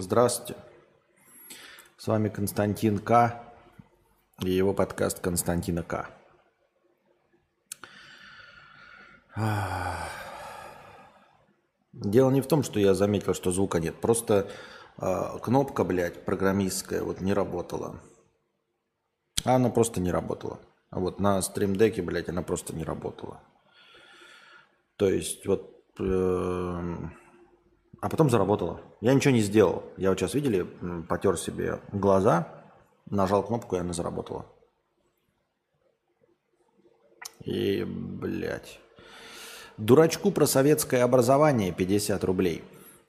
Здравствуйте. С вами Константин К. и его подкаст Константина К. Дело не в том, что я заметил, что звука нет. Просто э, кнопка, блядь, программистская вот не работала. А она просто не работала. Вот на стримдеке, блядь, она просто не работала. То есть вот... Э, а потом заработала. Я ничего не сделал. Я вот сейчас, видели, потер себе глаза, нажал кнопку, и она заработала. И, блядь. Дурачку про советское образование 50 рублей.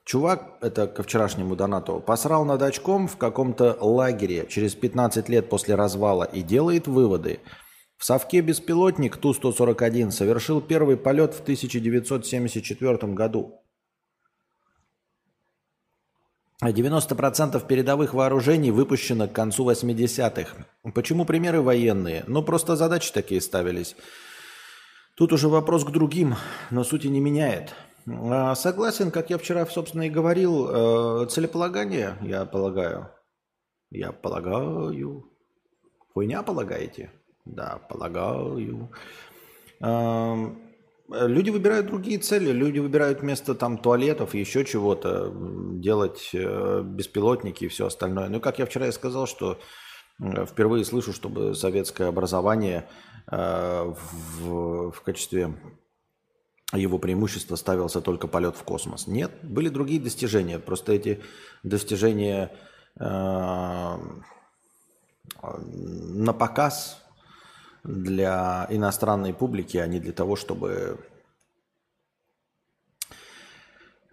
Чувак, это ко вчерашнему донату, посрал над очком в каком-то лагере через 15 лет после развала и делает выводы. В совке беспилотник Ту-141 совершил первый полет в 1974 году. 90% передовых вооружений выпущено к концу 80-х. Почему примеры военные? Ну, просто задачи такие ставились. Тут уже вопрос к другим, но сути не меняет. А, согласен, как я вчера, собственно, и говорил, э, целеполагание, я полагаю. Я полагаю. Хуйня полагаете? Да, полагаю. Люди выбирают другие цели, люди выбирают вместо там туалетов, еще чего-то, делать э, беспилотники и все остальное. Ну, как я вчера и сказал, что э, впервые слышу, чтобы советское образование э, в, в качестве его преимущества ставился только полет в космос. Нет, были другие достижения. Просто эти достижения э, на показ для иностранной публики, а не для того, чтобы...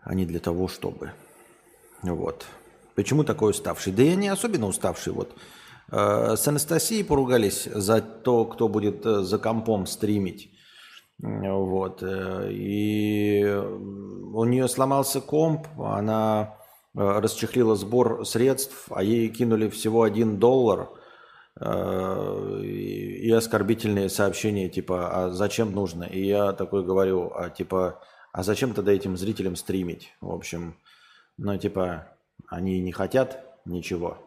А не для того, чтобы... Вот. Почему такой уставший? Да я не особенно уставший. Вот. Э, с Анастасией поругались за то, кто будет э, за компом стримить. Вот. Э, и у нее сломался комп, она расчехлила сбор средств, а ей кинули всего один доллар – и оскорбительные сообщения типа «А зачем нужно?» И я такой говорю, а типа «А зачем тогда этим зрителям стримить?» В общем, ну типа они не хотят ничего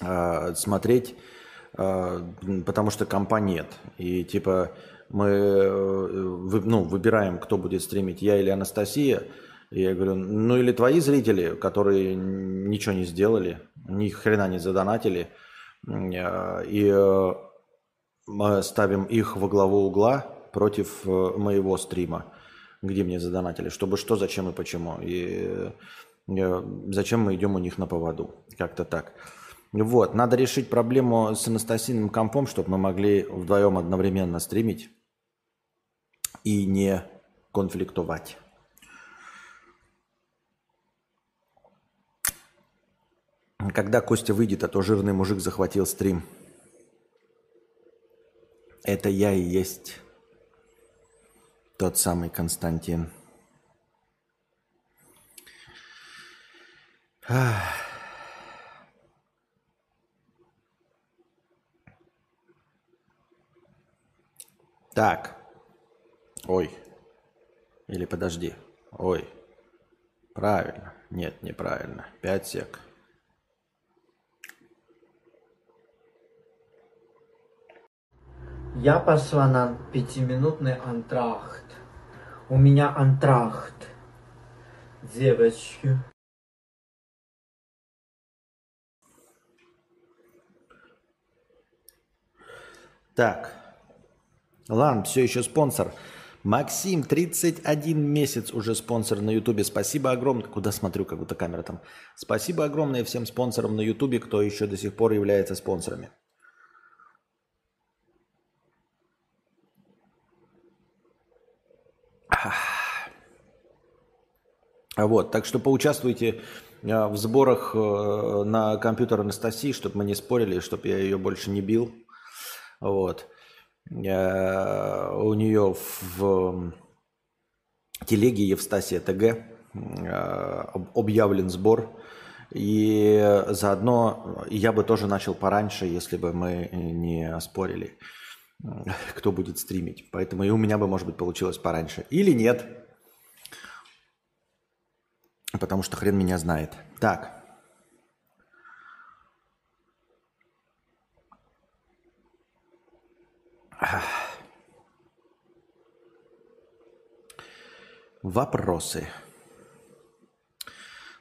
а смотреть, а, потому что компа нет. И типа мы э, ну, выбираем, кто будет стримить, я или Анастасия. И я говорю, ну или твои зрители, которые ничего не сделали, ни хрена не задонатили – Э, и э, мы ставим их во главу угла против э, моего стрима, где мне задонатили, чтобы что, зачем и почему. И зачем мы идем у них на поводу. Как-то так. Вот, надо решить проблему с анастасийным компом, чтобы мы могли вдвоем одновременно стримить и не конфликтовать. Когда Костя выйдет, а то жирный мужик захватил стрим. Это я и есть тот самый Константин. Так. Ой. Или подожди. Ой. Правильно. Нет, неправильно. Пять сек. Я пошла на пятиминутный антрахт. У меня антрахт. Девочки. Так. Лан, все еще спонсор. Максим, 31 месяц уже спонсор на Ютубе. Спасибо огромное. Куда смотрю, как будто камера там. Спасибо огромное всем спонсорам на Ютубе, кто еще до сих пор является спонсорами. Вот, так что поучаствуйте а, в сборах э, на компьютер Анастасии, чтобы мы не спорили, чтобы я ее больше не бил. Вот. Э, у нее в телеге Евстасия ТГ э, объявлен сбор. И заодно я бы тоже начал пораньше, если бы мы не спорили, кто будет стримить. Поэтому и у меня бы, может быть, получилось пораньше. Или нет. Потому что хрен меня знает. Так. Вопросы.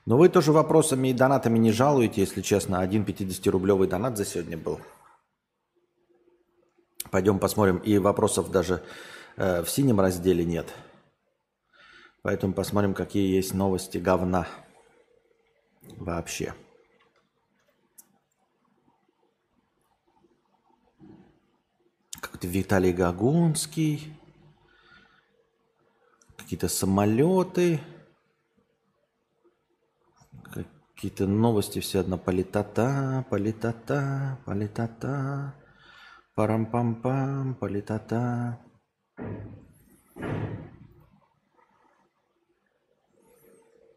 Но вы тоже вопросами и донатами не жалуете, если честно. Один 50-рублевый донат за сегодня был. Пойдем посмотрим. И вопросов даже э, в синем разделе нет. Поэтому посмотрим, какие есть новости говна вообще. Как-то Виталий Гагунский. Какие-то самолеты. Какие-то новости все одно. Политата, политата, политата. Парам-пам-пам, политата.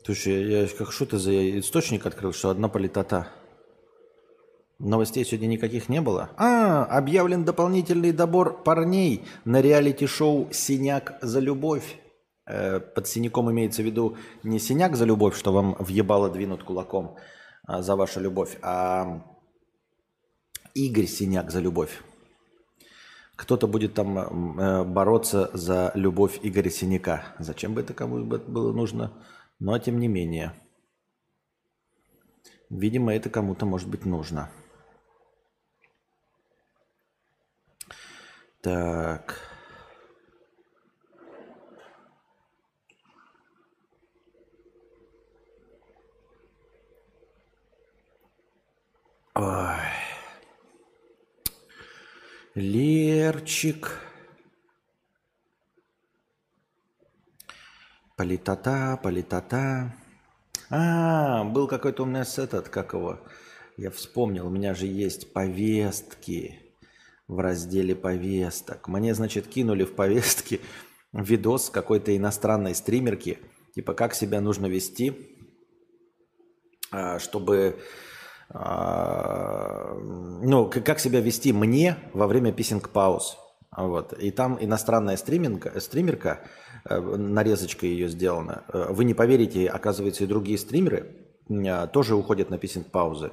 Слушай, я как что ты за источник открыл, что одна политота. Новостей сегодня никаких не было. А, объявлен дополнительный добор парней на реалити-шоу «Синяк за любовь». Э, под синяком имеется в виду не синяк за любовь, что вам въебало двинут кулаком а, за вашу любовь, а Игорь Синяк за любовь. Кто-то будет там э, бороться за любовь Игоря Синяка. Зачем бы это кому было нужно? Но тем не менее. Видимо, это кому-то может быть нужно. Так. Ой. Лерчик. Политота, политота. А, был какой-то у нас этот, как его, я вспомнил, у меня же есть повестки в разделе повесток. Мне, значит, кинули в повестки видос какой-то иностранной стримерки, типа как себя нужно вести, а, чтобы а, ну, как себя вести мне во время писинг-пауз. Вот. И там иностранная стриминга, стримерка, э, нарезочка ее сделана. Э, вы не поверите, оказывается, и другие стримеры э, тоже уходят на писинг-паузы.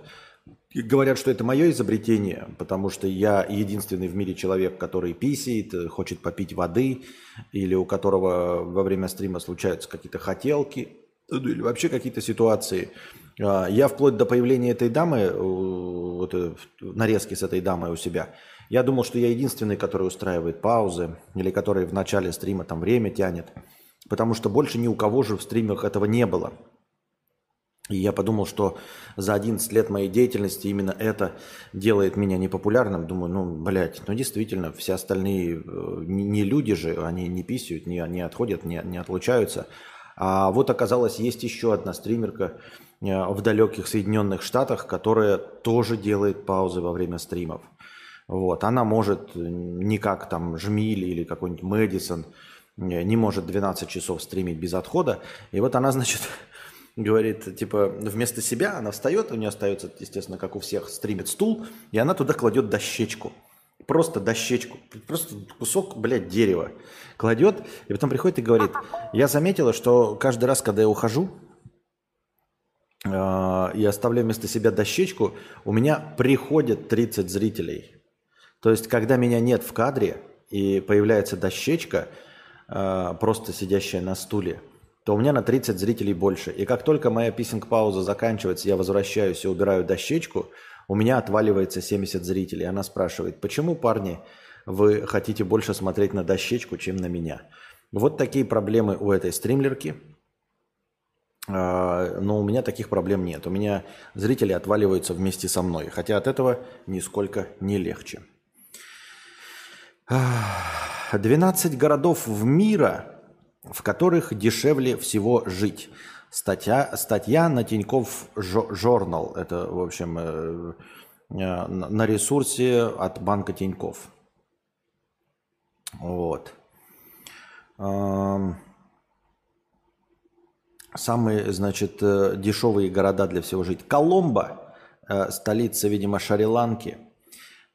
И говорят, что это мое изобретение, потому что я единственный в мире человек, который писает, хочет попить воды, или у которого во время стрима случаются какие-то хотелки, ну, или вообще какие-то ситуации – а, я вплоть до появления этой дамы, вот, э, нарезки с этой дамой у себя, я думал, что я единственный, который устраивает паузы, или который в начале стрима там время тянет. Потому что больше ни у кого же в стримах этого не было. И я подумал, что за 11 лет моей деятельности именно это делает меня непопулярным. Думаю, ну, блядь, ну действительно, все остальные э, не люди же, они не писают, не, не отходят, не, не отлучаются. А вот оказалось, есть еще одна стримерка, Э, в далеких Соединенных Штатах, которая тоже делает паузы во время стримов. Вот. Она может не как там Жмили или какой-нибудь Мэдисон, э, не может 12 часов стримить без отхода. И вот она, значит, говорит, типа, вместо себя она встает, у нее остается, естественно, как у всех, стримит стул, и она туда кладет дощечку. Просто дощечку, просто кусок, блядь, дерева кладет, и потом приходит и говорит, я заметила, что каждый раз, когда я ухожу, а, и оставляю вместо себя дощечку, у меня приходят 30 зрителей. То есть, когда меня нет в кадре и появляется дощечка, а, просто сидящая на стуле, то у меня на 30 зрителей больше. И как только моя писинг-пауза заканчивается, я возвращаюсь и убираю дощечку, у меня отваливается 70 зрителей. Она спрашивает, почему, парни, вы хотите больше смотреть на дощечку, чем на меня? Вот такие проблемы у этой стримлерки – а, но у меня таких проблем нет. У меня зрители отваливаются вместе со мной, хотя от этого нисколько не легче. 12 городов в мира, в которых дешевле всего жить. Статья, статья на Тиньков Журнал. Это, в общем, э, э, на ресурсе от банка Тиньков. Вот. Самые, значит, э, дешевые города для всего жить. Коломбо, столица, видимо, Шри-Ланки.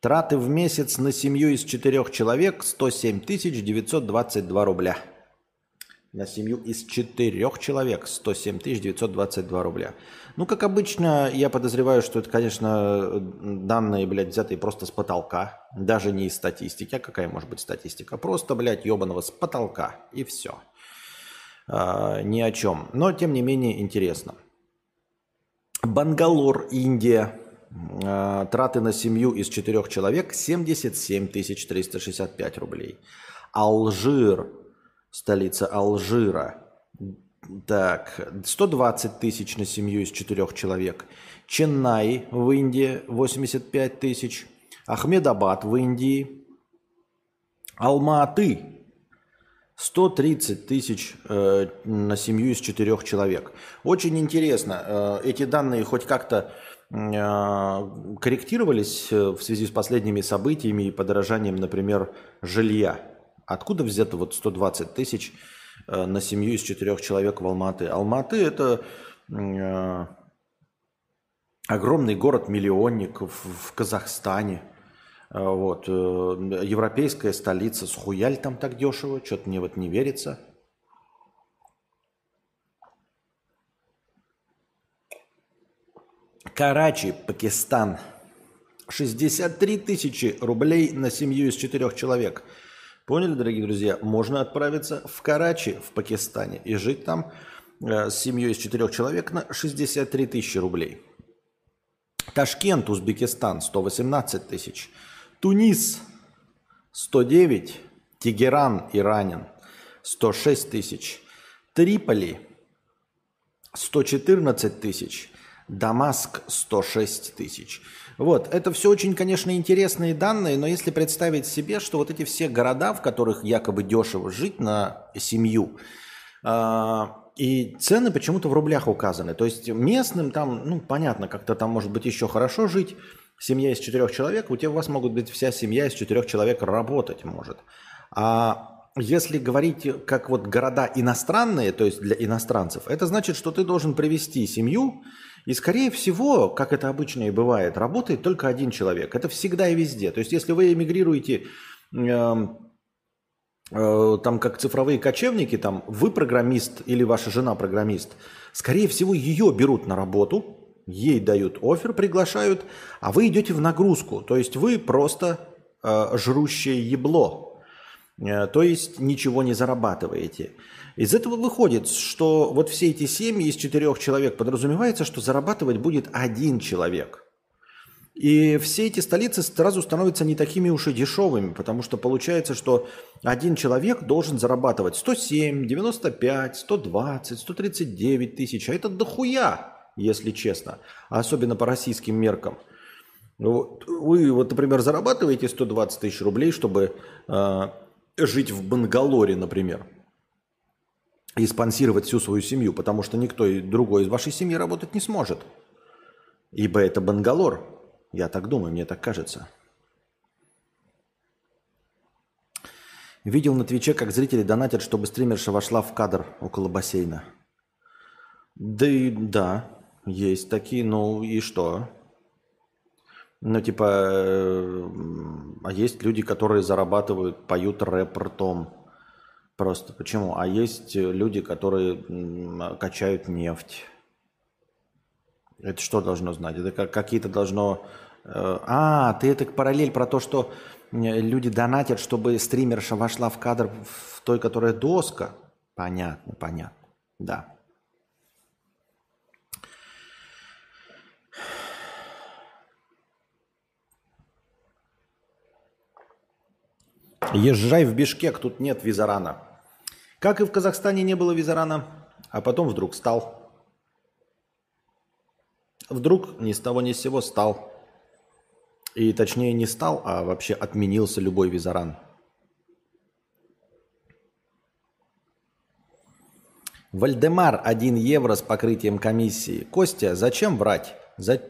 Траты в месяц на семью из четырех человек 107 922 рубля. на семью из четырех человек 107 922 рубля. Ну, как обычно, я подозреваю, что это, конечно, данные, блядь, взятые просто с потолка. Даже не из статистики. А какая может быть статистика? Просто, блядь, ебаного с потолка. И все. А, ни о чем. Но, тем не менее, интересно. Бангалор, Индия. А, траты на семью из четырех человек 77 365 рублей. Алжир, столица Алжира. Так, 120 тысяч на семью из четырех человек. Ченнай в Индии 85 тысяч. Ахмедабад в Индии. Алма-Аты 130 тысяч э, на семью из четырех человек. Очень интересно, э, эти данные хоть как-то э, корректировались э, в связи с последними событиями и подорожанием, например, жилья. Откуда взято вот 120 тысяч э, на семью из четырех человек в Алматы? Алматы – это э, огромный город-миллионник в Казахстане. Э, вот. Европейская столица. Схуяль там так дешево? Что-то мне вот не верится. Карачи, Пакистан. 63 тысячи рублей на семью из четырех человек – Поняли, дорогие друзья? Можно отправиться в Карачи в Пакистане и жить там э, с семьей из четырех человек на 63 тысячи рублей. Ташкент, Узбекистан, 118 тысяч. Тунис, 109. Тегеран, Иранин, 106 тысяч. Триполи, 114 тысяч. Дамаск, 106 тысяч. Вот, это все очень, конечно, интересные данные, но если представить себе, что вот эти все города, в которых якобы дешево жить на семью, э, и цены почему-то в рублях указаны. То есть местным там, ну, понятно, как-то там может быть еще хорошо жить, семья из четырех человек, у тебя у вас могут быть вся семья из четырех человек работать может. А если говорить как вот города иностранные, то есть для иностранцев, это значит, что ты должен привести семью и, скорее всего, как это обычно и бывает, работает только один человек. Это всегда и везде. То есть, если вы эмигрируете э, э, там как цифровые кочевники, там вы программист или ваша жена программист, скорее всего, ее берут на работу, ей дают офер, приглашают, а вы идете в нагрузку. То есть вы просто э, жрущее ебло. Э, то есть ничего не зарабатываете. Из этого выходит, что вот все эти семьи из четырех человек подразумевается, что зарабатывать будет один человек. И все эти столицы сразу становятся не такими уж и дешевыми, потому что получается, что один человек должен зарабатывать 107, 95, 120, 139 тысяч. А это дохуя, если честно. Особенно по российским меркам. Вы, вот, например, зарабатываете 120 тысяч рублей, чтобы э, жить в Бангалоре, например и спонсировать всю свою семью, потому что никто другой из вашей семьи работать не сможет. Ибо это Бангалор. Я так думаю, мне так кажется. Видел на Твиче, как зрители донатят, чтобы стримерша вошла в кадр около бассейна. Да и да, есть такие, ну и что? Ну, типа, э, а есть люди, которые зарабатывают, поют рэп ртом. Просто почему? А есть э, люди, которые качают нефть. Это что должно знать? Это как какие-то должно... Э, а, ты это параллель про то, что люди донатят, чтобы стримерша вошла в кадр в той, которая доска. Понятно, понятно. Да. Езжай в Бишкек, тут нет визарана. Как и в Казахстане не было визарана, а потом вдруг стал. Вдруг ни с того ни с сего стал. И точнее не стал, а вообще отменился любой визаран. Вальдемар 1 евро с покрытием комиссии. Костя, зачем врать? За...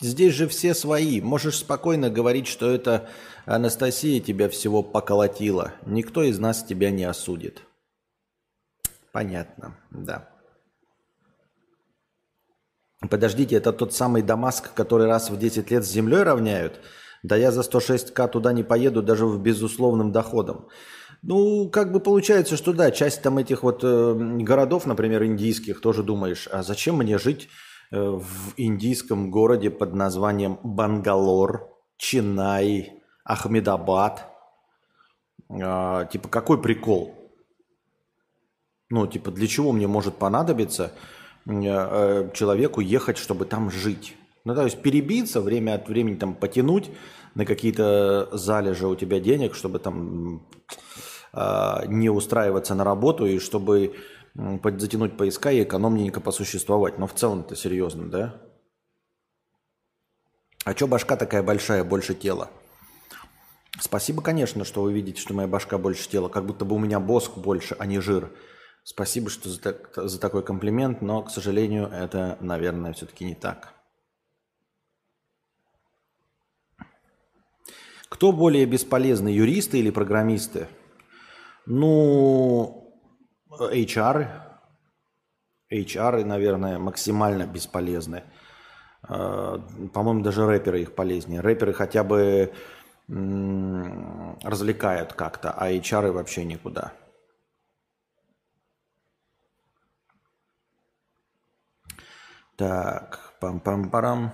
Здесь же все свои. Можешь спокойно говорить, что это Анастасия тебя всего поколотила. Никто из нас тебя не осудит. Понятно, да. Подождите, это тот самый Дамаск, который раз в 10 лет с землей равняют? Да я за 106к туда не поеду даже в безусловным доходом. Ну, как бы получается, что да, часть там этих вот э, городов, например, индийских, тоже думаешь, а зачем мне жить э, в индийском городе под названием Бангалор, Чинай, Ахмедабад? Э, типа, какой прикол? Ну, типа, для чего мне может понадобиться э, э, человеку ехать, чтобы там жить? Ну, то есть перебиться, время от времени там потянуть на какие-то залежи у тебя денег, чтобы там э, не устраиваться на работу и чтобы затянуть поиска и экономненько посуществовать. Но в целом это серьезно, да? А чё башка такая большая, больше тела? Спасибо, конечно, что вы видите, что моя башка больше тела. Как будто бы у меня боск больше, а не жир. Спасибо что за, так, за такой комплимент, но, к сожалению, это, наверное, все-таки не так. Кто более бесполезный, юристы или программисты? Ну, HR. HR, наверное, максимально бесполезны. А, по-моему, даже рэперы их полезнее. Рэперы хотя бы развлекают как-то, а HR вообще никуда. Так, пам-пам-парам.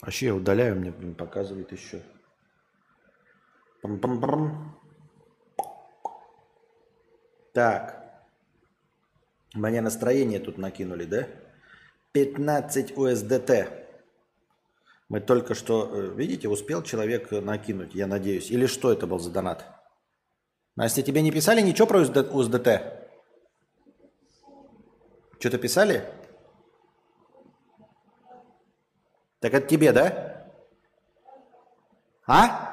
Вообще я удаляю, мне показывает еще. Пам -пам -пам. Так. Мне настроение тут накинули, да? 15 USDT. Мы только что, э, видите, успел человек накинуть, я надеюсь. Или что это был за донат? Настя, тебе не писали ничего про USDT? Что-то писали? Так это тебе, да? А?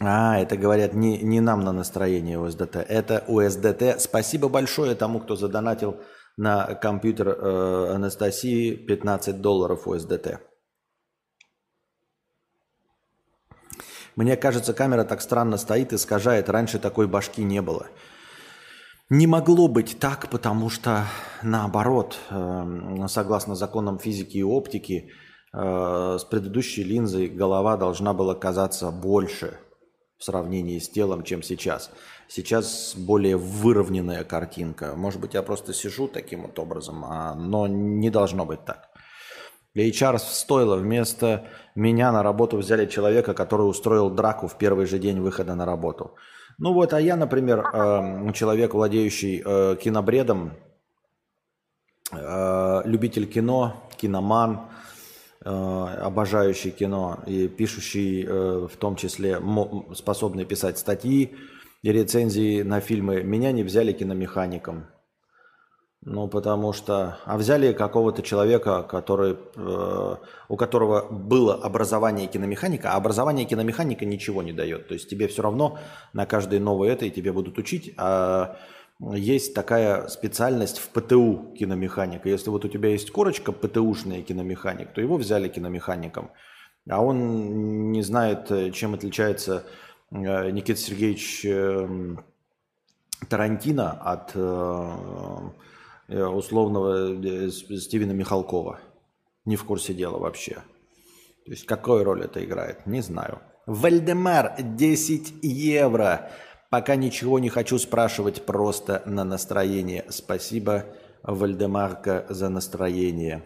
А, это говорят не, не нам на настроение USDT, это USDT. Спасибо большое тому, кто задонатил на компьютер э, Анастасии 15 долларов USDT. Мне кажется, камера так странно стоит, и искажает. Раньше такой башки не было. Не могло быть так, потому что наоборот, эм, согласно законам физики и оптики, э, с предыдущей линзой голова должна была казаться больше в сравнении с телом, чем сейчас. Сейчас более выровненная картинка. Может быть, я просто сижу таким вот образом, а, но не должно быть так. HR стоило вместо меня на работу взяли человека, который устроил драку в первый же день выхода на работу. Ну вот, а я, например, э, человек, владеющий э, кинобредом, э, любитель кино, киноман, обожающий кино и пишущий в том числе способный писать статьи и рецензии на фильмы, меня не взяли киномехаником. Ну, потому что... А взяли какого-то человека, который, э, у которого было образование киномеханика, а образование киномеханика ничего не дает. То есть тебе все равно на каждой новой этой тебе будут учить, а есть такая специальность в ПТУ киномеханика. Если вот у тебя есть корочка ПТУшный киномеханик, то его взяли киномехаником. А он не знает, чем отличается э, Никита Сергеевич эм, Тарантино от э, Э, условного э, Стивена Михалкова. Не в курсе дела вообще. То есть какую роль это играет, не знаю. Вальдемар, 10 евро. Пока ничего не хочу спрашивать, просто на настроение. Спасибо, Вальдемарка, за настроение.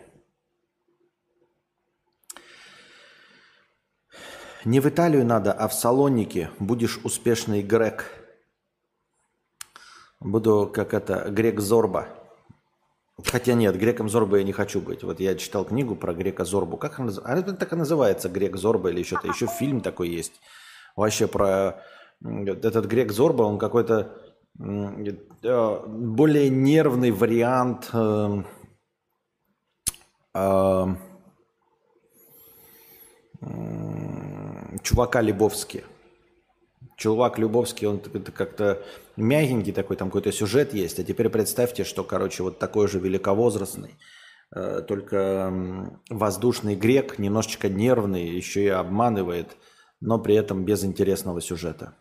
Не в Италию надо, а в Салоники. Будешь успешный грек. Буду как это, грек Зорба. Хотя нет, греком Зорба я не хочу быть. Вот я читал книгу про грека Зорбу. Как она называется? так и называется, грек Зорба или что-то. Еще фильм такой есть. Вообще про этот грек Зорба, он какой-то э, более нервный вариант э, э, чувака Лебовски. Чувак Любовский, он как-то мягенький такой, там какой-то сюжет есть. А теперь представьте, что, короче, вот такой же великовозрастный, э, только воздушный грек, немножечко нервный, еще и обманывает, но при этом без интересного сюжета.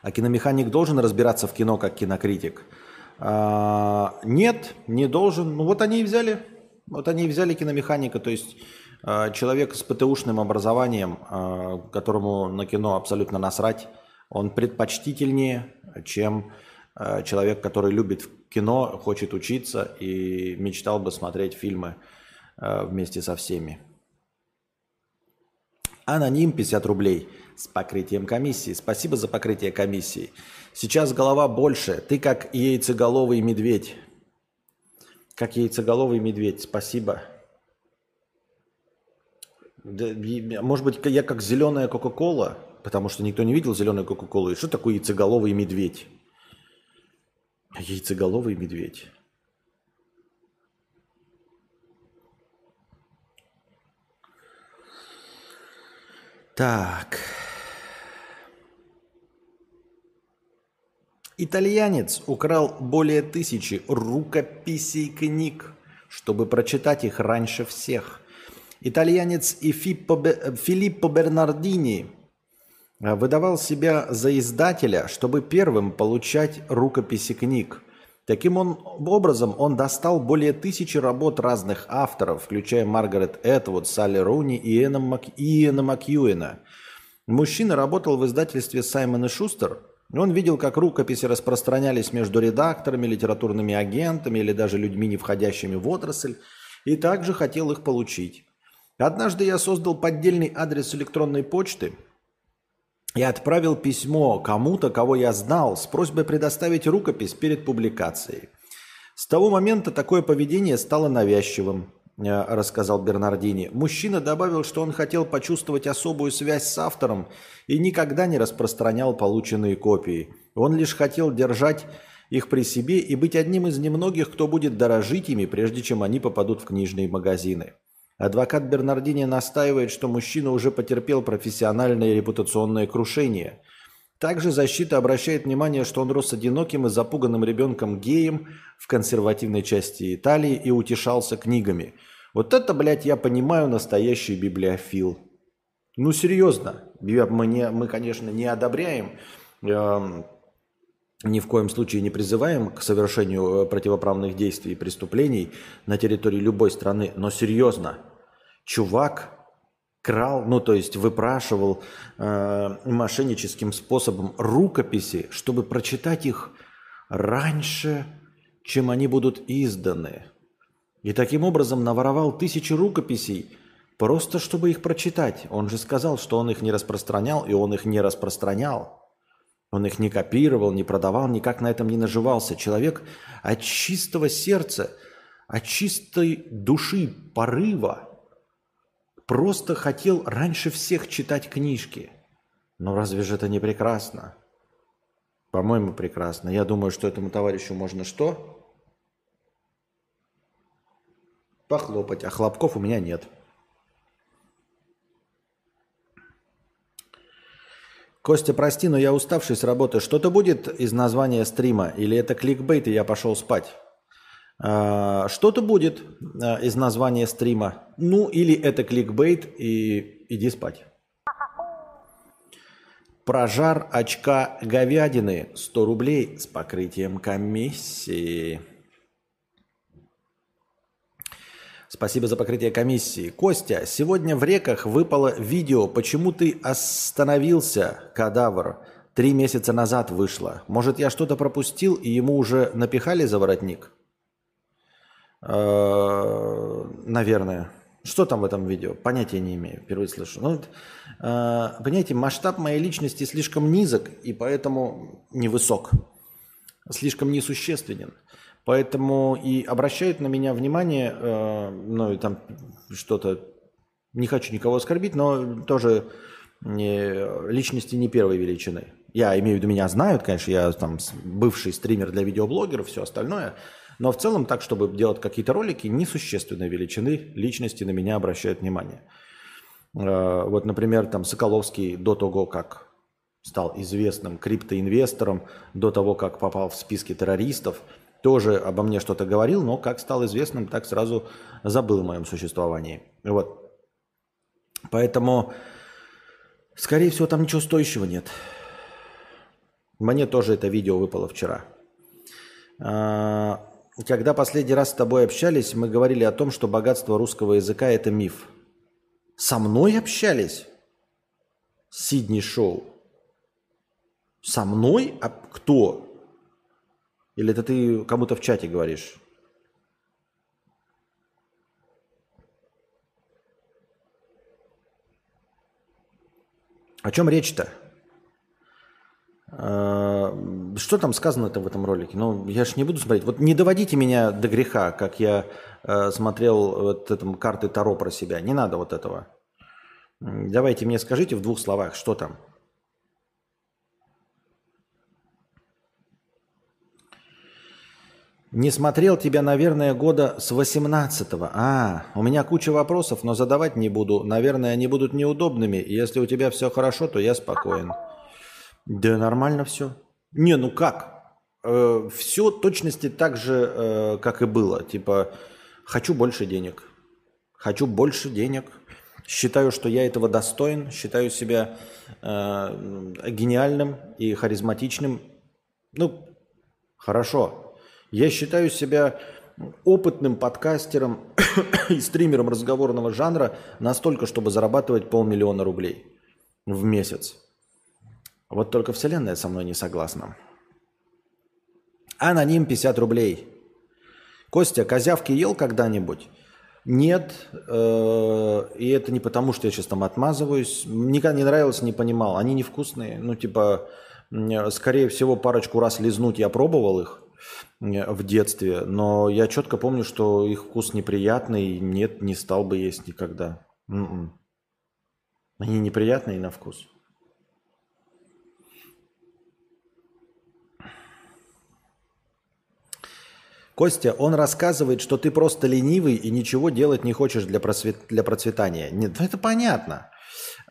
А киномеханик должен разбираться в кино как кинокритик. А, нет, не должен. Ну вот они и взяли. Вот они и взяли киномеханика, то есть человек с ПТУшным образованием, а, которому на кино абсолютно насрать, он предпочтительнее, чем а, человек, который любит кино, хочет учиться и мечтал бы смотреть фильмы вместе со всеми. Аноним 50 рублей с покрытием комиссии. Спасибо за покрытие комиссии. Сейчас голова больше. Ты как яйцеголовый медведь. Как яйцеголовый медведь. Спасибо. Да, может быть, я как зеленая Кока-Кола, потому что никто не видел зеленую Кока-Колу. И что такое яйцеголовый медведь? Яйцеголовый медведь. Так. Итальянец украл более тысячи рукописей книг, чтобы прочитать их раньше всех. Итальянец Филиппо Бернардини э, выдавал себя за издателя, чтобы первым получать рукописи книг. Таким он, образом, он достал более тысячи работ разных авторов, включая Маргарет Этвуд, Салли Руни и Иэна, Мак... Иэна Макьюэна. Мужчина работал в издательстве Саймон и Шустер. Он видел, как рукописи распространялись между редакторами, литературными агентами или даже людьми, не входящими в отрасль, и также хотел их получить. Однажды я создал поддельный адрес электронной почты – я отправил письмо кому-то, кого я знал, с просьбой предоставить рукопись перед публикацией. С того момента такое поведение стало навязчивым, э, рассказал Бернардини. Мужчина добавил, что он хотел почувствовать особую связь с автором и никогда не распространял полученные копии. Он лишь хотел держать их при себе и быть одним из немногих, кто будет дорожить ими, прежде чем они попадут в книжные магазины. Адвокат Бернардини настаивает, что мужчина уже потерпел профессиональное и репутационное крушение. Также защита обращает внимание, что он рос одиноким и запуганным ребенком-геем в консервативной части Италии и утешался книгами. Вот это, блядь, я понимаю настоящий библиофил. Ну, серьезно. Мы, не, мы конечно, не одобряем, э, ни в коем случае не призываем к совершению э, противоправных действий и преступлений на территории любой страны, но серьезно – чувак крал, ну то есть выпрашивал э, мошенническим способом рукописи, чтобы прочитать их раньше, чем они будут изданы. И таким образом наворовал тысячи рукописей, просто чтобы их прочитать. Он же сказал, что он их не распространял, и он их не распространял. Он их не копировал, не продавал, никак на этом не наживался. Человек от чистого сердца, от чистой души, порыва – просто хотел раньше всех читать книжки. Ну разве же это не прекрасно? По-моему, прекрасно. Я думаю, что этому товарищу можно что? Похлопать. А хлопков у меня нет. Костя, прости, но я уставший с работы. Что-то будет из названия стрима? Или это кликбейт, и я пошел спать? А, что-то будет а, из названия стрима. Ну, или это кликбейт, и иди спать. Прожар очка говядины 100 рублей с покрытием комиссии. Спасибо за покрытие комиссии. Костя, сегодня в реках выпало видео «Почему ты остановился, кадавр?» Три месяца назад вышло. Может, я что-то пропустил, и ему уже напихали за воротник? Э, наверное. Что там в этом видео? Понятия не имею. Впервые слышу. Ну, э, понимаете, масштаб моей личности слишком низок и поэтому невысок. Слишком несущественен. Поэтому и обращают на меня внимание, э, ну и там что-то, не хочу никого оскорбить, но тоже не, личности не первой величины. Я имею в виду, меня знают, конечно, я там бывший стример для видеоблогеров, все остальное – но в целом так, чтобы делать какие-то ролики, несущественной величины личности на меня обращают внимание. Э, вот, например, там Соколовский до того, как стал известным криптоинвестором, до того, как попал в списки террористов, тоже обо мне что-то говорил, но как стал известным, так сразу забыл о моем существовании. Вот. Поэтому, скорее всего, там ничего стоящего нет. Мне тоже это видео выпало вчера. А, когда последний раз с тобой общались, мы говорили о том, что богатство русского языка – это миф. Со мной общались? Сидни Шоу. Со мной? А кто? Или это ты кому-то в чате говоришь? О чем речь-то? А, что там сказано-то в этом ролике? Ну, я же не буду смотреть. Вот не доводите меня до греха, как я э, смотрел вот этом карты Таро про себя. Не надо вот этого. Давайте мне скажите в двух словах, что там. Не смотрел тебя, наверное, года с 18-го. А, у меня куча вопросов, но задавать не буду. Наверное, они будут неудобными. Если у тебя все хорошо, то я спокоен. Да нормально все. Не, ну как? Э, все точности так же, э, как и было. Типа, хочу больше денег. Хочу больше денег. Считаю, что я этого достоин. Считаю себя э, гениальным и харизматичным. Ну, хорошо. Я считаю себя опытным подкастером и стримером разговорного жанра настолько, чтобы зарабатывать полмиллиона рублей в месяц. Вот только Вселенная со мной не согласна. Аноним 50 рублей. Костя, козявки ел когда-нибудь? Нет, э, и это не потому, что я сейчас там отмазываюсь. Никогда не нравилось, не понимал. Они невкусные. Ну, типа, скорее всего, парочку раз лизнуть я пробовал их в детстве, но я четко помню, что их вкус неприятный, нет, не стал бы есть никогда. М-м. Они неприятные на вкус. Костя, он рассказывает, что ты просто ленивый и ничего делать не хочешь для, просвет... для процветания. Нет, это понятно.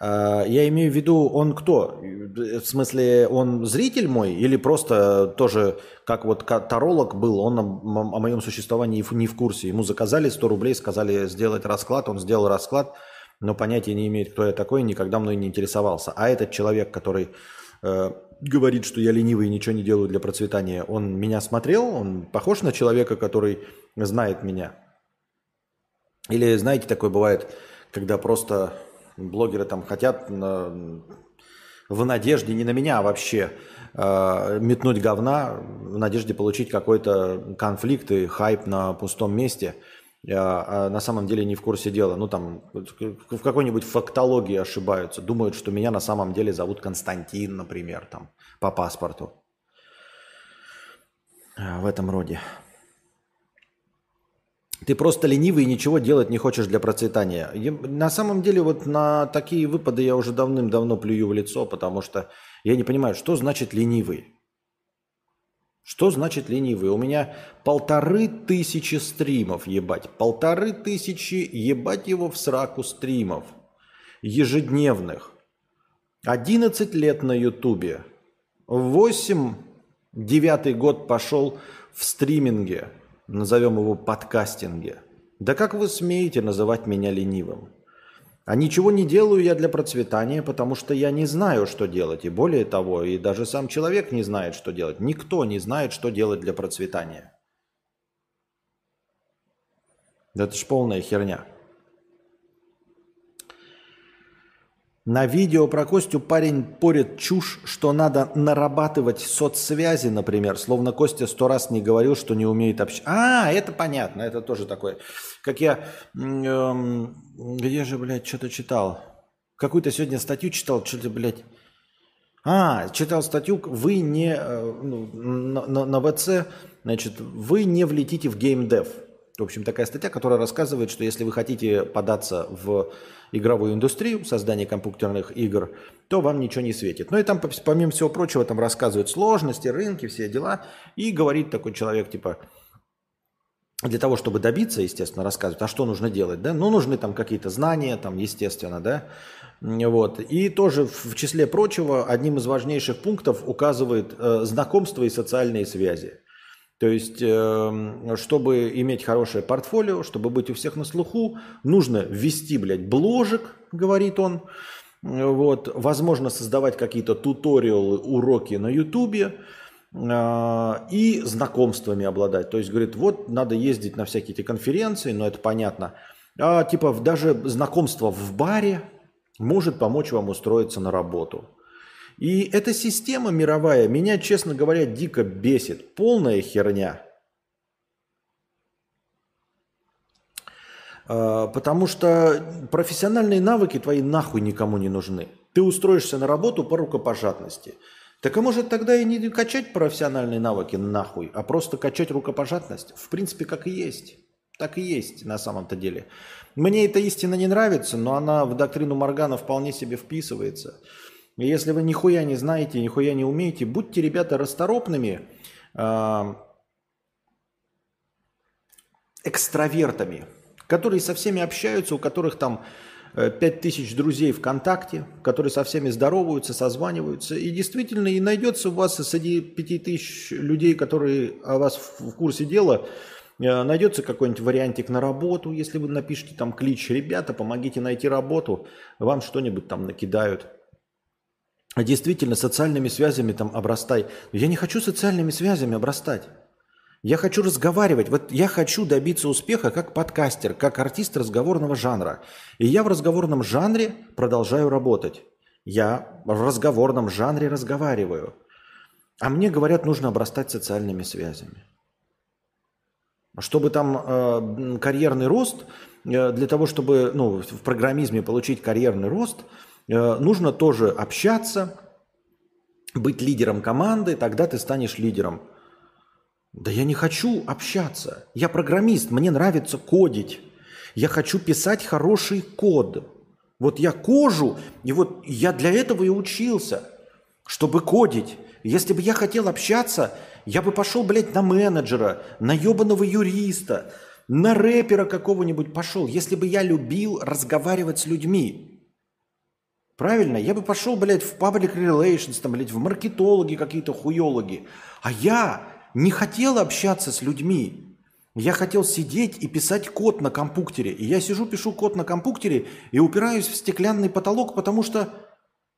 А, я имею в виду, он кто? В смысле, он зритель мой или просто тоже, как вот таролог был, он о, моем существовании не в курсе. Ему заказали 100 рублей, сказали сделать расклад, он сделал расклад, но понятия не имеет, кто я такой, никогда мной не интересовался. А этот человек, который э, говорит, что я ленивый и ничего не делаю для процветания, он меня смотрел, он похож на человека, который знает меня. Или, знаете, такое бывает, когда просто блогеры там хотят на, в надежде не на меня, а вообще э, метнуть говна в надежде получить какой-то конфликт и хайп на пустом месте, а, а на самом деле не в курсе дела. Ну там в какой-нибудь фактологии ошибаются, думают, что меня на самом деле зовут Константин, например, там по паспорту. В этом роде. Ты просто ленивый и ничего делать не хочешь для процветания. Я, на самом деле вот на такие выпады я уже давным-давно плюю в лицо, потому что я не понимаю, что значит ленивый. Что значит ленивый? У меня полторы тысячи стримов, ебать. Полторы тысячи, ебать его в сраку стримов. Ежедневных. 11 лет на ютубе. 8, девятый год пошел в стриминге назовем его подкастинге. Да как вы смеете называть меня ленивым? А ничего не делаю я для процветания, потому что я не знаю, что делать. И более того, и даже сам человек не знает, что делать. Никто не знает, что делать для процветания. Это ж полная херня. На видео про Костю парень порит чушь, что надо нарабатывать соцсвязи, например. Словно Костя сто раз не говорил, что не умеет общаться. А, это понятно, это тоже такое. Как я... Эм, где же, блядь, что-то читал? Какую-то сегодня статью читал, что-то, блядь... А, читал статью, вы не... Э, ну, на, на, на ВЦ, значит, вы не влетите в геймдев. В общем, такая статья, которая рассказывает, что если вы хотите податься в игровую индустрию, создание компьютерных игр, то вам ничего не светит. Ну и там, помимо всего прочего, там рассказывают сложности, рынки, все дела. И говорит такой человек, типа, для того, чтобы добиться, естественно, рассказывать, а что нужно делать, да? Ну, нужны там какие-то знания, там, естественно, да? Вот. И тоже в числе прочего одним из важнейших пунктов указывает э, знакомство и социальные связи. То есть, эм, чтобы иметь хорошее портфолио, чтобы быть у всех на слуху, нужно ввести, блядь, бложек, говорит он. Вот. Возможно, создавать какие-то туториалы, уроки на Ютубе. а, и знакомствами обладать. То есть, говорит, вот надо ездить на всякие эти конференции, но это понятно. А типа даже знакомство в баре может помочь вам устроиться на работу. И эта система мировая меня, честно говоря, дико бесит. Полная херня. А, потому что профессиональные навыки твои нахуй никому не нужны. Ты устроишься на работу по рукопожатности – так а может тогда и не качать профессиональные навыки нахуй, а просто качать рукопожатность? В принципе, как и есть. Так и есть на самом-то деле. Мне эта истина не нравится, но она в доктрину Моргана вполне себе вписывается. Если вы нихуя не знаете, нихуя не умеете, будьте, ребята, расторопными, э, экстравертами, которые со всеми общаются, у которых там 5000 э, друзей ВКонтакте, которые со всеми здороваются, созваниваются. И действительно, и найдется у вас среди 5000 людей, которые о вас в курсе дела, э, найдется какой-нибудь вариантик на работу, если вы напишите там клич «Ребята, помогите найти работу», вам что-нибудь там накидают. Действительно, социальными связями там обрастай. Я не хочу социальными связями обрастать. Я хочу разговаривать. Вот я хочу добиться успеха как подкастер, как артист разговорного жанра. И я в разговорном жанре продолжаю работать. Я в разговорном жанре разговариваю. А мне говорят, нужно обрастать социальными связями. Чтобы там э, карьерный рост, э, для того, чтобы ну, в программизме получить карьерный рост, нужно тоже общаться, быть лидером команды, тогда ты станешь лидером. Да я не хочу общаться. Я программист, мне нравится кодить. Я хочу писать хороший код. Вот я кожу, и вот я для этого и учился, чтобы кодить. Если бы я хотел общаться, я бы пошел, блядь, на менеджера, на ебаного юриста, на рэпера какого-нибудь пошел, если бы я любил разговаривать с людьми. Правильно? Я бы пошел, блядь, в public relations, там, блядь, в маркетологи какие-то хуёлоги. А я не хотел общаться с людьми. Я хотел сидеть и писать код на компьютере. И я сижу, пишу код на компьютере и упираюсь в стеклянный потолок, потому что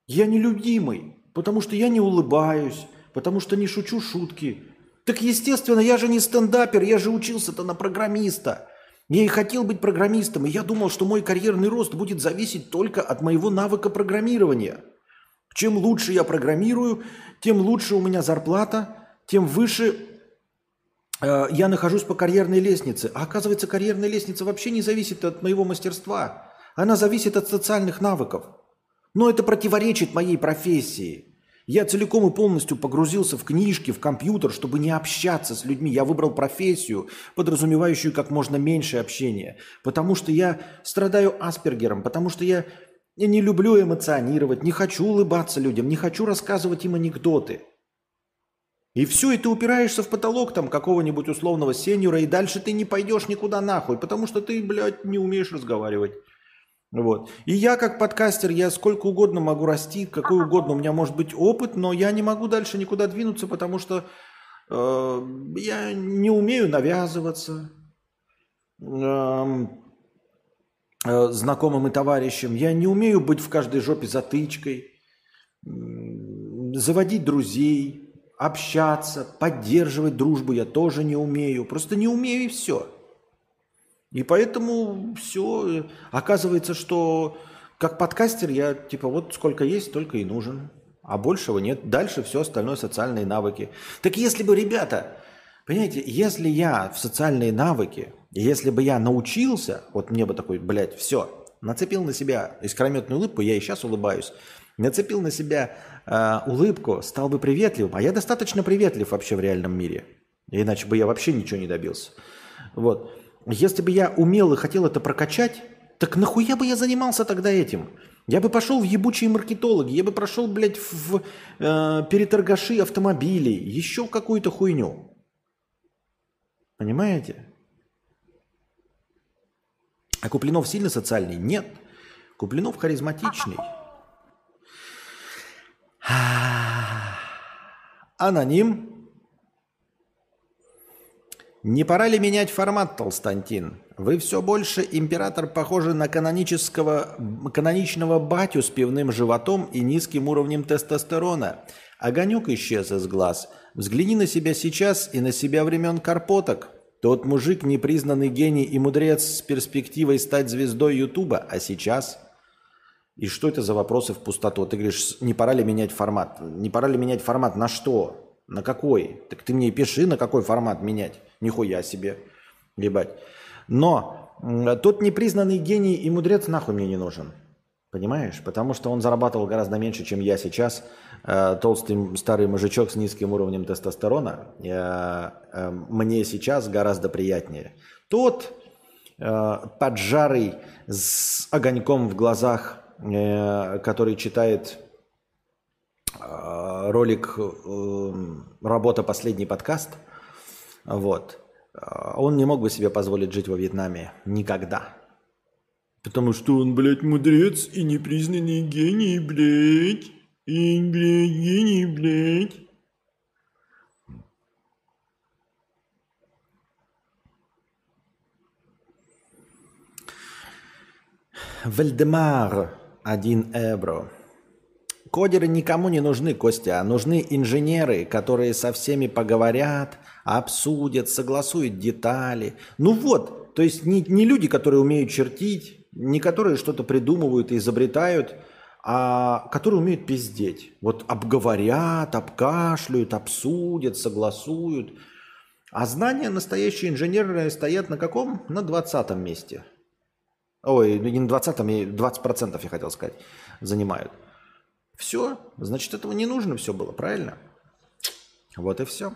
я нелюдимый, потому что я не улыбаюсь, потому что не шучу шутки. Так естественно, я же не стендапер, я же учился-то на программиста. Я и хотел быть программистом, и я думал, что мой карьерный рост будет зависеть только от моего навыка программирования. Чем лучше я программирую, тем лучше у меня зарплата, тем выше э, я нахожусь по карьерной лестнице. А оказывается, карьерная лестница вообще не зависит от моего мастерства. Она зависит от социальных навыков. Но это противоречит моей профессии. Я целиком и полностью погрузился в книжки, в компьютер, чтобы не общаться с людьми. Я выбрал профессию, подразумевающую как можно меньше общения. Потому что я страдаю аспергером, потому что я не люблю эмоционировать, не хочу улыбаться людям, не хочу рассказывать им анекдоты – и все, и ты упираешься в потолок там какого-нибудь условного сеньора, и дальше ты не пойдешь никуда нахуй, потому что ты, блядь, не умеешь разговаривать. Вот. И я как подкастер, я сколько угодно могу расти, какой угодно у меня может быть опыт, но я не могу дальше никуда двинуться, потому что э, я не умею навязываться э, э, знакомым и товарищам, я не умею быть в каждой жопе затычкой, э, заводить друзей, общаться, поддерживать дружбу я тоже не умею. Просто не умею и все. И поэтому все. Оказывается, что как подкастер я типа вот сколько есть, столько и нужен. А большего нет. Дальше все остальное социальные навыки. Так если бы, ребята, понимаете, если я в социальные навыки, если бы я научился, вот мне бы такой, блядь, все, нацепил на себя искрометную улыбку, я и сейчас улыбаюсь, нацепил на себя э, улыбку, стал бы приветливым. А я достаточно приветлив вообще в реальном мире. Иначе бы я вообще ничего не добился. Вот. Если бы я умел и хотел это прокачать, так нахуя бы я занимался тогда этим? Я бы пошел в ебучие маркетологи, я бы прошел, блядь, в э, переторгаши автомобилей, еще какую-то хуйню. Понимаете? А Куплинов сильно социальный? Нет. Куплинов харизматичный. Аноним. Не пора ли менять формат, Толстантин? Вы все больше, император, похожи на канонического, каноничного батю с пивным животом и низким уровнем тестостерона. Огонек исчез из глаз. Взгляни на себя сейчас и на себя времен Карпоток. Тот мужик, непризнанный гений и мудрец с перспективой стать звездой Ютуба, а сейчас... И что это за вопросы в пустоту? Ты говоришь, не пора ли менять формат? Не пора ли менять формат на что? На какой? Так ты мне пиши, на какой формат менять. Нихуя себе. Ебать. Но тот непризнанный гений и мудрец нахуй мне не нужен. Понимаешь? Потому что он зарабатывал гораздо меньше, чем я сейчас. Э, толстый старый мужичок с низким уровнем тестостерона. Э, э, мне сейчас гораздо приятнее. Тот поджарый с огоньком в глазах, который читает ролик «Работа. Последний подкаст», вот, он не мог бы себе позволить жить во Вьетнаме никогда. Потому что он, блядь, мудрец и непризнанный гений, блядь. И, блядь, гений, блядь. Вальдемар, 1 евро. Кодеры никому не нужны, Костя, а нужны инженеры, которые со всеми поговорят, обсудят, согласуют детали. Ну вот, то есть не, не люди, которые умеют чертить, не которые что-то придумывают и изобретают, а которые умеют пиздеть. Вот обговорят, обкашляют, обсудят, согласуют. А знания настоящие инженерные стоят на каком? На 20 месте. Ой, не на 20, 20% я хотел сказать, занимают. Все, значит, этого не нужно все было, правильно? Вот и все.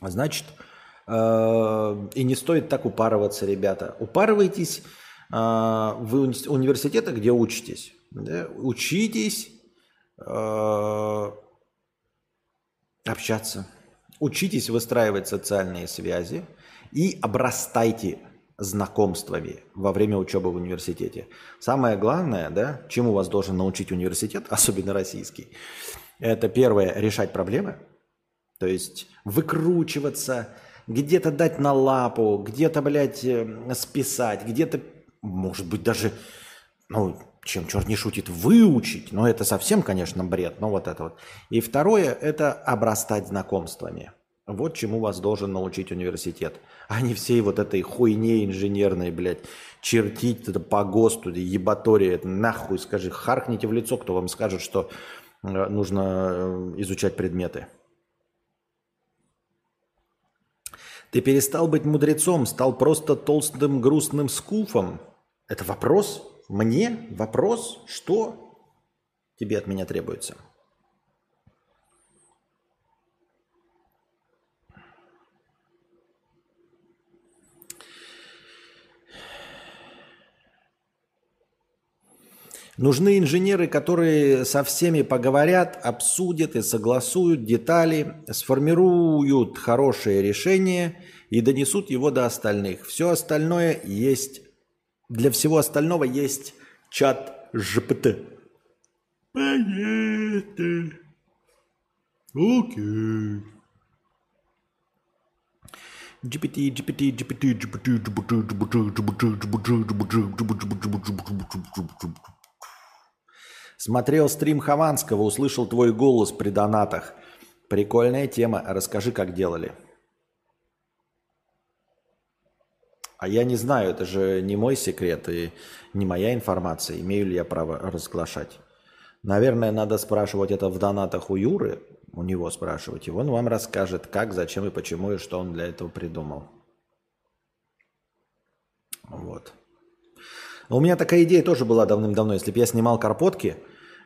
Значит, Э, и не стоит так упарываться, ребята. Упарывайтесь э, в университетах, где учитесь. Да? Учитесь э, общаться. Учитесь выстраивать социальные связи и обрастайте знакомствами во время учебы в университете. Самое главное, да, чему вас должен научить университет, особенно российский, это первое, решать проблемы, то есть выкручиваться, где-то дать на лапу, где-то, блядь, э, списать, где-то, может быть, даже, ну, чем черт не шутит, выучить. Но это совсем, конечно, бред, но вот это вот. И второе – это обрастать знакомствами. Вот чему вас должен научить университет. А не всей вот этой хуйне инженерной, блядь, чертить это по ГОСТу, ебатория, это нахуй, скажи, харкните в лицо, кто вам скажет, что э, нужно э, изучать предметы. Ты перестал быть мудрецом, стал просто толстым грустным скуфом. Это вопрос? Мне? Вопрос? Что тебе от меня требуется? Нужны инженеры, которые со всеми поговорят, обсудят и согласуют детали, сформируют хорошее решение и донесут его до остальных. Все остальное есть, для всего остального есть чат ЖПТ. Понятно. Окей. GPT, GPT, GPT, GPT, GPT, GPT, GPT, GPT, Смотрел стрим Хованского, услышал твой голос при донатах. Прикольная тема. Расскажи, как делали. А я не знаю, это же не мой секрет и не моя информация. Имею ли я право разглашать? Наверное, надо спрашивать это в донатах у Юры, у него спрашивать. И он вам расскажет, как, зачем и почему, и что он для этого придумал. Вот. У меня такая идея тоже была давным-давно. Если бы я снимал карпотки,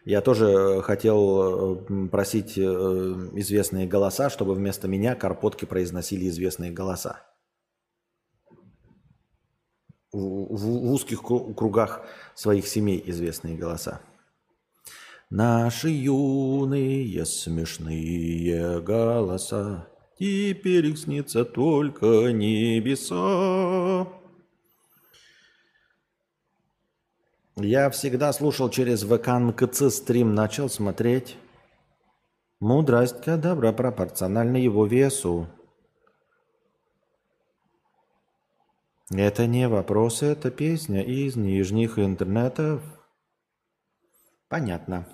я тоже хотел э, просить э, известные голоса, чтобы вместо меня карпотки произносили известные голоса. В, в узких кругах своих семей известные голоса. Наши юные смешные голоса, Теперь их снится только небеса. Я всегда слушал через ВК НКЦ стрим, начал смотреть. Мудрость кадабра пропорциональна его весу. Это не вопрос, это песня из нижних интернетов. Понятно.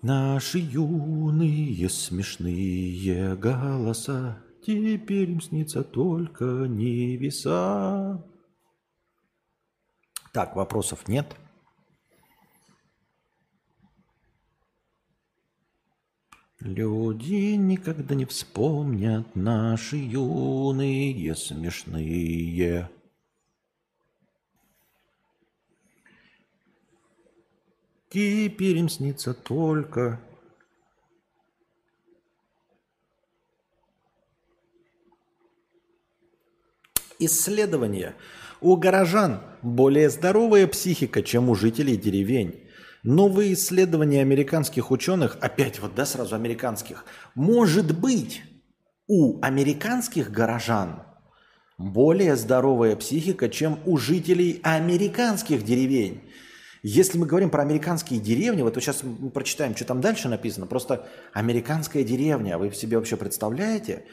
Наши юные смешные голоса, Теперь им снится только невеса. Так, вопросов нет. Люди никогда не вспомнят наши юные смешные Теперь им снится только... Исследование. У горожан более здоровая психика, чем у жителей деревень. Новые исследования американских ученых, опять вот, да, сразу американских, может быть, у американских горожан более здоровая психика, чем у жителей американских деревень. Если мы говорим про американские деревни, вот сейчас мы прочитаем, что там дальше написано. Просто американская деревня, вы себе вообще представляете?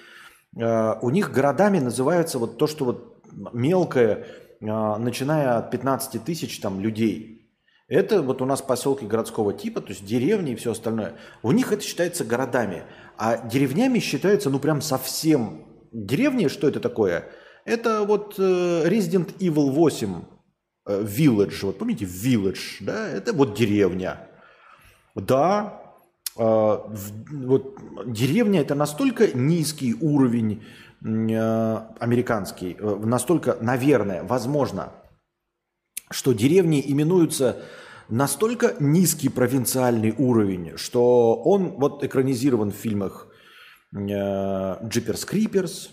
Э, у них городами называется вот то, что вот мелкое, начиная от 15 тысяч там людей. Это вот у нас поселки городского типа, то есть деревни и все остальное. У них это считается городами. А деревнями считается, ну прям совсем... Деревни, что это такое? Это вот э, Resident Evil 8 Э, village, вот помните, village, да, это вот деревня. Да, э, вот деревня это настолько низкий уровень американский, настолько, наверное, возможно, что деревни именуются настолько низкий провинциальный уровень, что он вот экранизирован в фильмах Джиперс Криперс,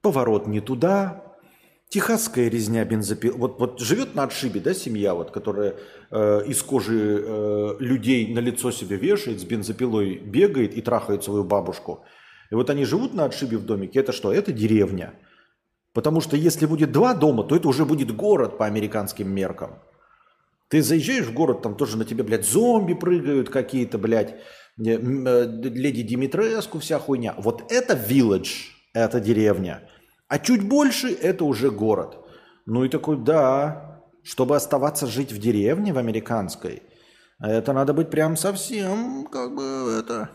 Поворот не туда, Техасская резня бензопил. Вот, вот живет на отшибе, да, семья, вот, которая э, из кожи э, людей на лицо себе вешает, с бензопилой бегает и трахает свою бабушку. И вот они живут на отшибе в домике. Это что? Это деревня. Потому что если будет два дома, то это уже будет город по американским меркам. Ты заезжаешь в город, там тоже на тебе, блядь, зомби прыгают какие-то, блядь, э, э, леди Димитреску, вся хуйня. Вот это village, это деревня. А чуть больше это уже город. Ну и такой, да, чтобы оставаться жить в деревне в американской, это надо быть прям совсем, как бы, это...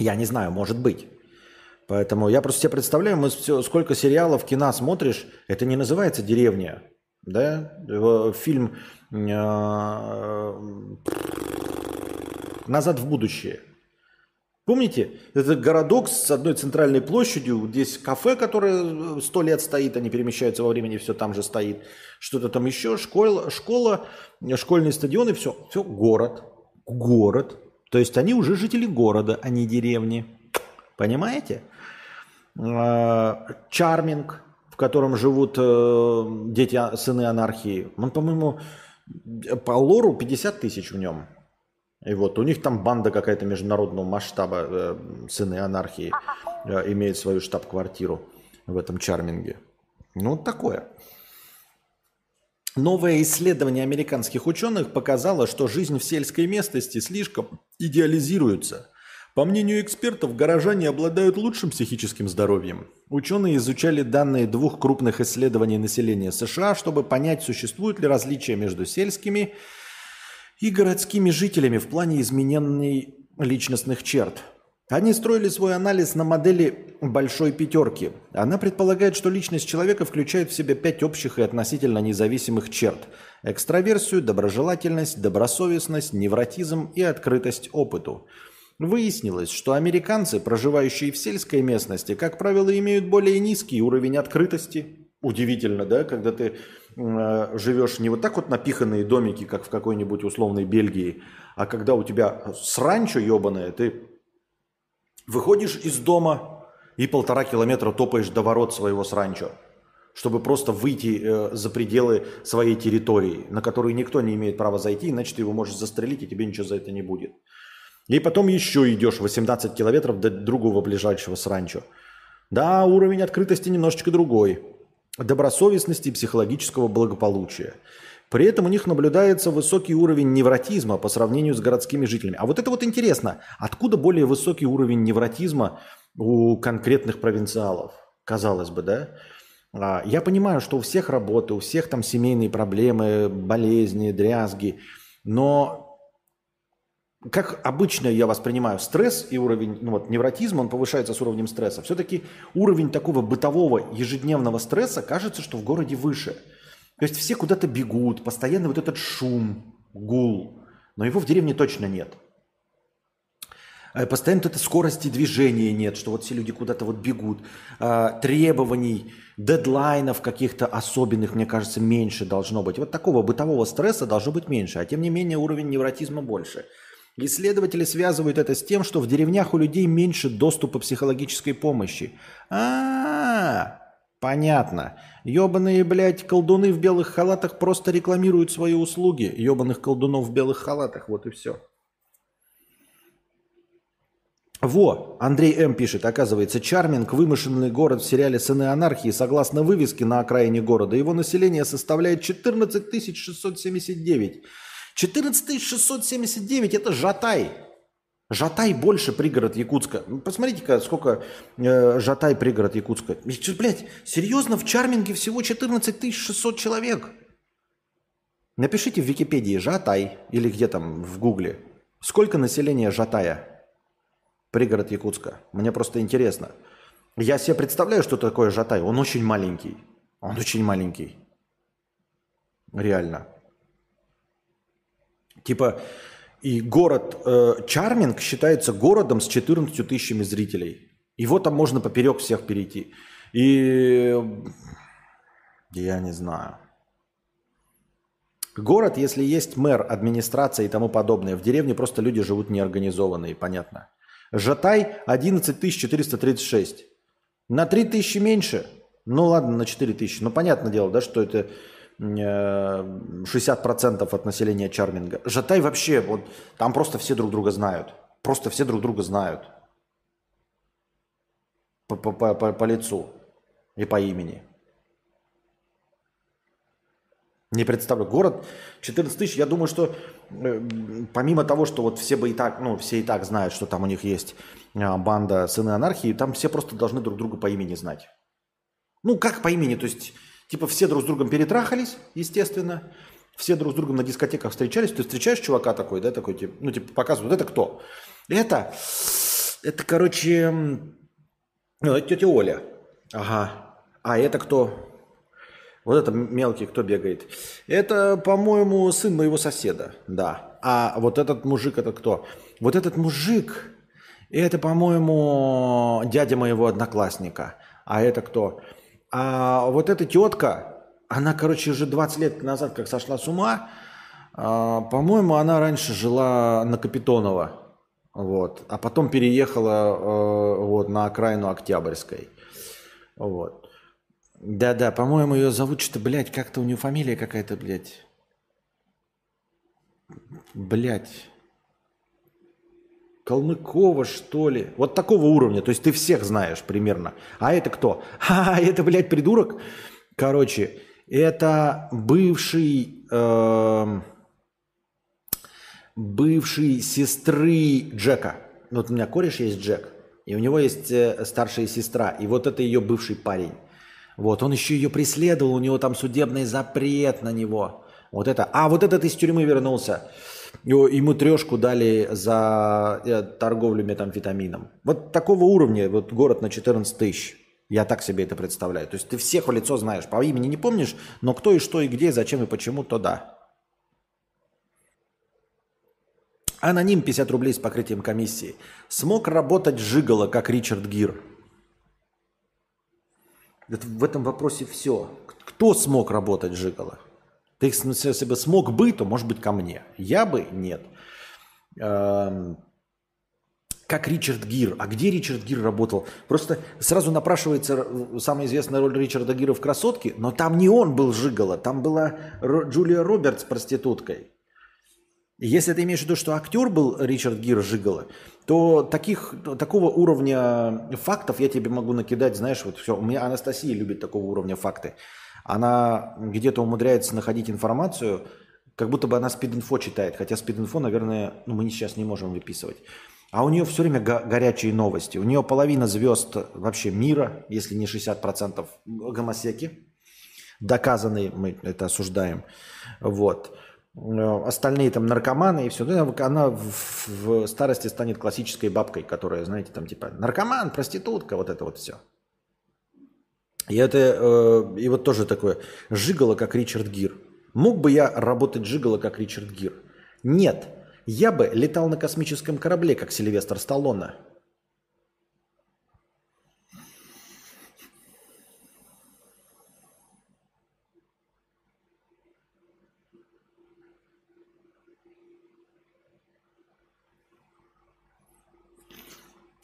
Я не знаю, может быть. Поэтому я просто себе представляю, мы все, сколько сериалов, кино смотришь, это не называется деревня. Да? Фильм э, «Назад в будущее». Помните, это городок с одной центральной площадью, здесь кафе, которое э, сто лет стоит, они перемещаются во времени, все там же стоит. Что-то там еще, школа, школа, школьный стадион и все. Все, город. Город. То есть они уже жители города, а не деревни. Понимаете? А, Чарминг, в котором живут э, дети, а, сыны анархии. Он, по-моему, по лору 50 тысяч в нем. И вот у них там банда какая-то международного масштаба, э, сыны анархии, э, имеет свою штаб-квартиру в этом Чарминге. Ну, такое. Новое исследование американских ученых показало, что жизнь в сельской местности слишком идеализируется. По мнению экспертов, горожане обладают лучшим психическим здоровьем. Ученые изучали данные двух крупных исследований населения США, чтобы понять, существуют ли различия между сельскими и городскими жителями в плане измененной личностных черт. Они строили свой анализ на модели большой пятерки. Она предполагает, что личность человека включает в себя пять общих и относительно независимых черт. Экстраверсию, доброжелательность, добросовестность, невротизм и открытость опыту. Выяснилось, что американцы, проживающие в сельской местности, как правило, имеют более низкий уровень открытости. Удивительно, да, когда ты Э, живешь не вот так вот напиханные домики, как в какой-нибудь условной Бельгии, а когда у тебя сранчо ебаное, ты выходишь из дома и полтора километра топаешь до ворот своего сранчо, чтобы просто выйти э, за пределы своей территории, на которую никто не имеет права зайти, иначе ты его можешь застрелить, и тебе ничего за это не будет. И потом еще идешь 18 километров до другого ближайшего сранчо. Да, уровень открытости немножечко другой добросовестности и психологического благополучия. При этом у них наблюдается высокий уровень невротизма по сравнению с городскими жителями. А вот это вот интересно, откуда более высокий уровень невротизма у конкретных провинциалов? казалось бы, да? А, я понимаю, что у всех работы, у всех там семейные проблемы, болезни, дрязги, но как обычно я воспринимаю стресс и уровень ну вот, невротизма, он повышается с уровнем стресса. Все-таки уровень такого бытового ежедневного стресса кажется, что в городе выше. То есть все куда-то бегут, постоянно вот этот шум, гул, но его в деревне точно нет. Э, постоянно вот этой скорости движения нет, что вот все люди куда-то вот бегут. А, требований, дедлайнов каких-то особенных, мне кажется, меньше должно быть. Вот такого бытового стресса должно быть меньше, а тем не менее уровень невротизма больше. Исследователи связывают это с тем, что в деревнях у людей меньше доступа психологической помощи. А, -а, -а понятно. Ёбаные, блядь, колдуны в белых халатах просто рекламируют свои услуги. Ёбаных колдунов в белых халатах, вот и все. Во, Андрей М. пишет, оказывается, Чарминг – вымышленный город в сериале «Сыны анархии». Согласно вывеске на окраине города, его население составляет 14 679. 14 679 – это Жатай. Жатай больше пригород Якутска. Ну, посмотрите-ка, сколько э, Жатай пригород Якутска. Блять, серьезно, в Чарминге всего 14 600 человек. Напишите в Википедии Жатай или где там в Гугле. Сколько населения Жатая? пригород Якутска. Мне просто интересно. Я себе представляю, что такое Жатай. Он очень маленький. Он очень маленький. Реально. Типа, и город э, Чарминг считается городом с 14 тысячами зрителей. Его там можно поперек всех перейти. И я не знаю. Город, если есть мэр, администрация и тому подобное, в деревне просто люди живут неорганизованные, понятно. Жатай 11 436. На 3 тысячи меньше. Ну ладно, на 4 тысячи. Ну понятное дело, да, что это 60% э, от населения Чарминга. Жатай вообще, вот там просто все друг друга знают. Просто все друг друга знают. По, по, по, по лицу и по имени. Не представляю. Город 14 тысяч, я думаю, что э, помимо того, что вот все бы и так, ну, все и так знают, что там у них есть э, банда сыны анархии, там все просто должны друг друга по имени знать. Ну, как по имени, то есть, типа, все друг с другом перетрахались, естественно, все друг с другом на дискотеках встречались, ты встречаешь чувака такой, да, такой, типа, ну, типа, показывают, это кто? Это, это, короче, ну, это тетя Оля. Ага. А это кто? Вот это мелкий, кто бегает. Это, по-моему, сын моего соседа, да. А вот этот мужик, это кто? Вот этот мужик, это, по-моему, дядя моего одноклассника. А это кто? А вот эта тетка, она, короче, уже 20 лет назад как сошла с ума. А, по-моему, она раньше жила на Капитонова. Вот. А потом переехала э, вот, на окраину Октябрьской. Вот. Да-да, по-моему, ее зовут что-то, блядь, как-то у нее фамилия какая-то, блядь. Блядь. Калмыкова, что ли? Вот такого уровня. То есть ты всех знаешь примерно. А это кто? А, это, блядь, придурок? Короче, это бывший... Э, бывший сестры Джека. Вот у меня кореш есть Джек. И у него есть э, старшая сестра. И вот это ее бывший парень. Вот, он еще ее преследовал, у него там судебный запрет на него. Вот это. А вот этот из тюрьмы вернулся. Ему трешку дали за э, торговлю метамфетамином. Вот такого уровня, вот город на 14 тысяч. Я так себе это представляю. То есть ты всех в лицо знаешь, по имени не помнишь, но кто и что и где, зачем и почему, то да. Аноним 50 рублей с покрытием комиссии. Смог работать жигало, как Ричард Гир. Это, в этом вопросе все. Кто смог работать Жигало? Ты, если бы смог бы, то, может быть, ко мне. Я бы нет. Эм, как Ричард Гир. А где Ричард Гир работал? Просто сразу напрашивается самая известная роль Ричарда Гира в «Красотке», но там не он был Жигало, там была Джулия Робертс проституткой. Если ты имеешь в виду, что актер был Ричард Гир Жигало, то таких, такого уровня фактов я тебе могу накидать, знаешь, вот все. У меня Анастасия любит такого уровня факты. Она где-то умудряется находить информацию, как будто бы она спид-инфо читает. Хотя спид-инфо, наверное, ну, мы сейчас не можем выписывать. А у нее все время го- горячие новости. У нее половина звезд вообще мира, если не 60% гомосеки. Доказанные, мы это осуждаем. Вот. Остальные там наркоманы и все. Она в, в старости станет классической бабкой, которая, знаете, там типа наркоман, проститутка, вот это вот все. И это, э, и вот тоже такое, жигало, как Ричард Гир. Мог бы я работать жигало, как Ричард Гир? Нет. Я бы летал на космическом корабле, как Сильвестр Сталлоне.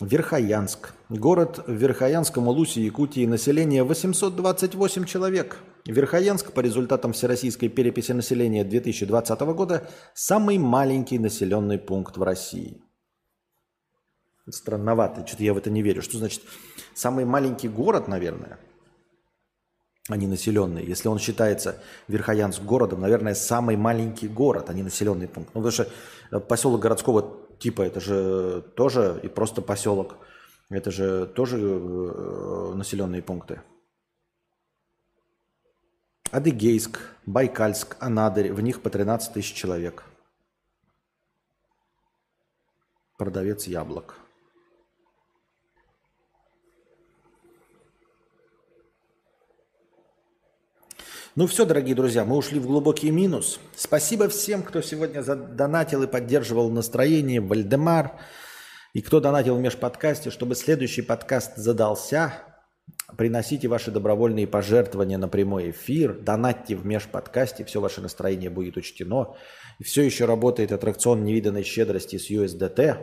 Верхоянск. Город в Верхоянском Улусе Якутии. Население 828 человек. Верхоянск по результатам Всероссийской переписи населения 2020 года самый маленький населенный пункт в России. Странновато, что-то я в это не верю. Что значит самый маленький город, наверное, а не населенный. Если он считается Верхоянск городом, наверное, самый маленький город, а не населенный пункт. Ну, потому что поселок городского типа это же тоже и просто поселок. Это же тоже э, населенные пункты. Адыгейск, Байкальск, Анадырь. В них по 13 тысяч человек. Продавец яблок. Ну все, дорогие друзья, мы ушли в глубокий минус. Спасибо всем, кто сегодня задонатил и поддерживал настроение. Вальдемар и кто донатил в межподкасте, чтобы следующий подкаст задался. Приносите ваши добровольные пожертвования на прямой эфир, донатьте в межподкасте, все ваше настроение будет учтено. Все еще работает аттракцион невиданной щедрости с USDT.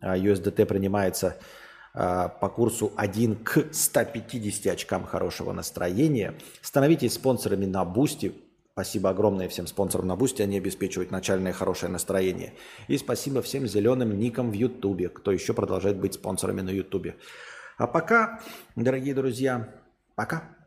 USDT принимается а, по курсу 1 к 150 очкам хорошего настроения. Становитесь спонсорами на Бусти. Спасибо огромное всем спонсорам на Бусти, они обеспечивают начальное хорошее настроение. И спасибо всем зеленым никам в Ютубе, кто еще продолжает быть спонсорами на Ютубе. А пока, дорогие друзья, пока.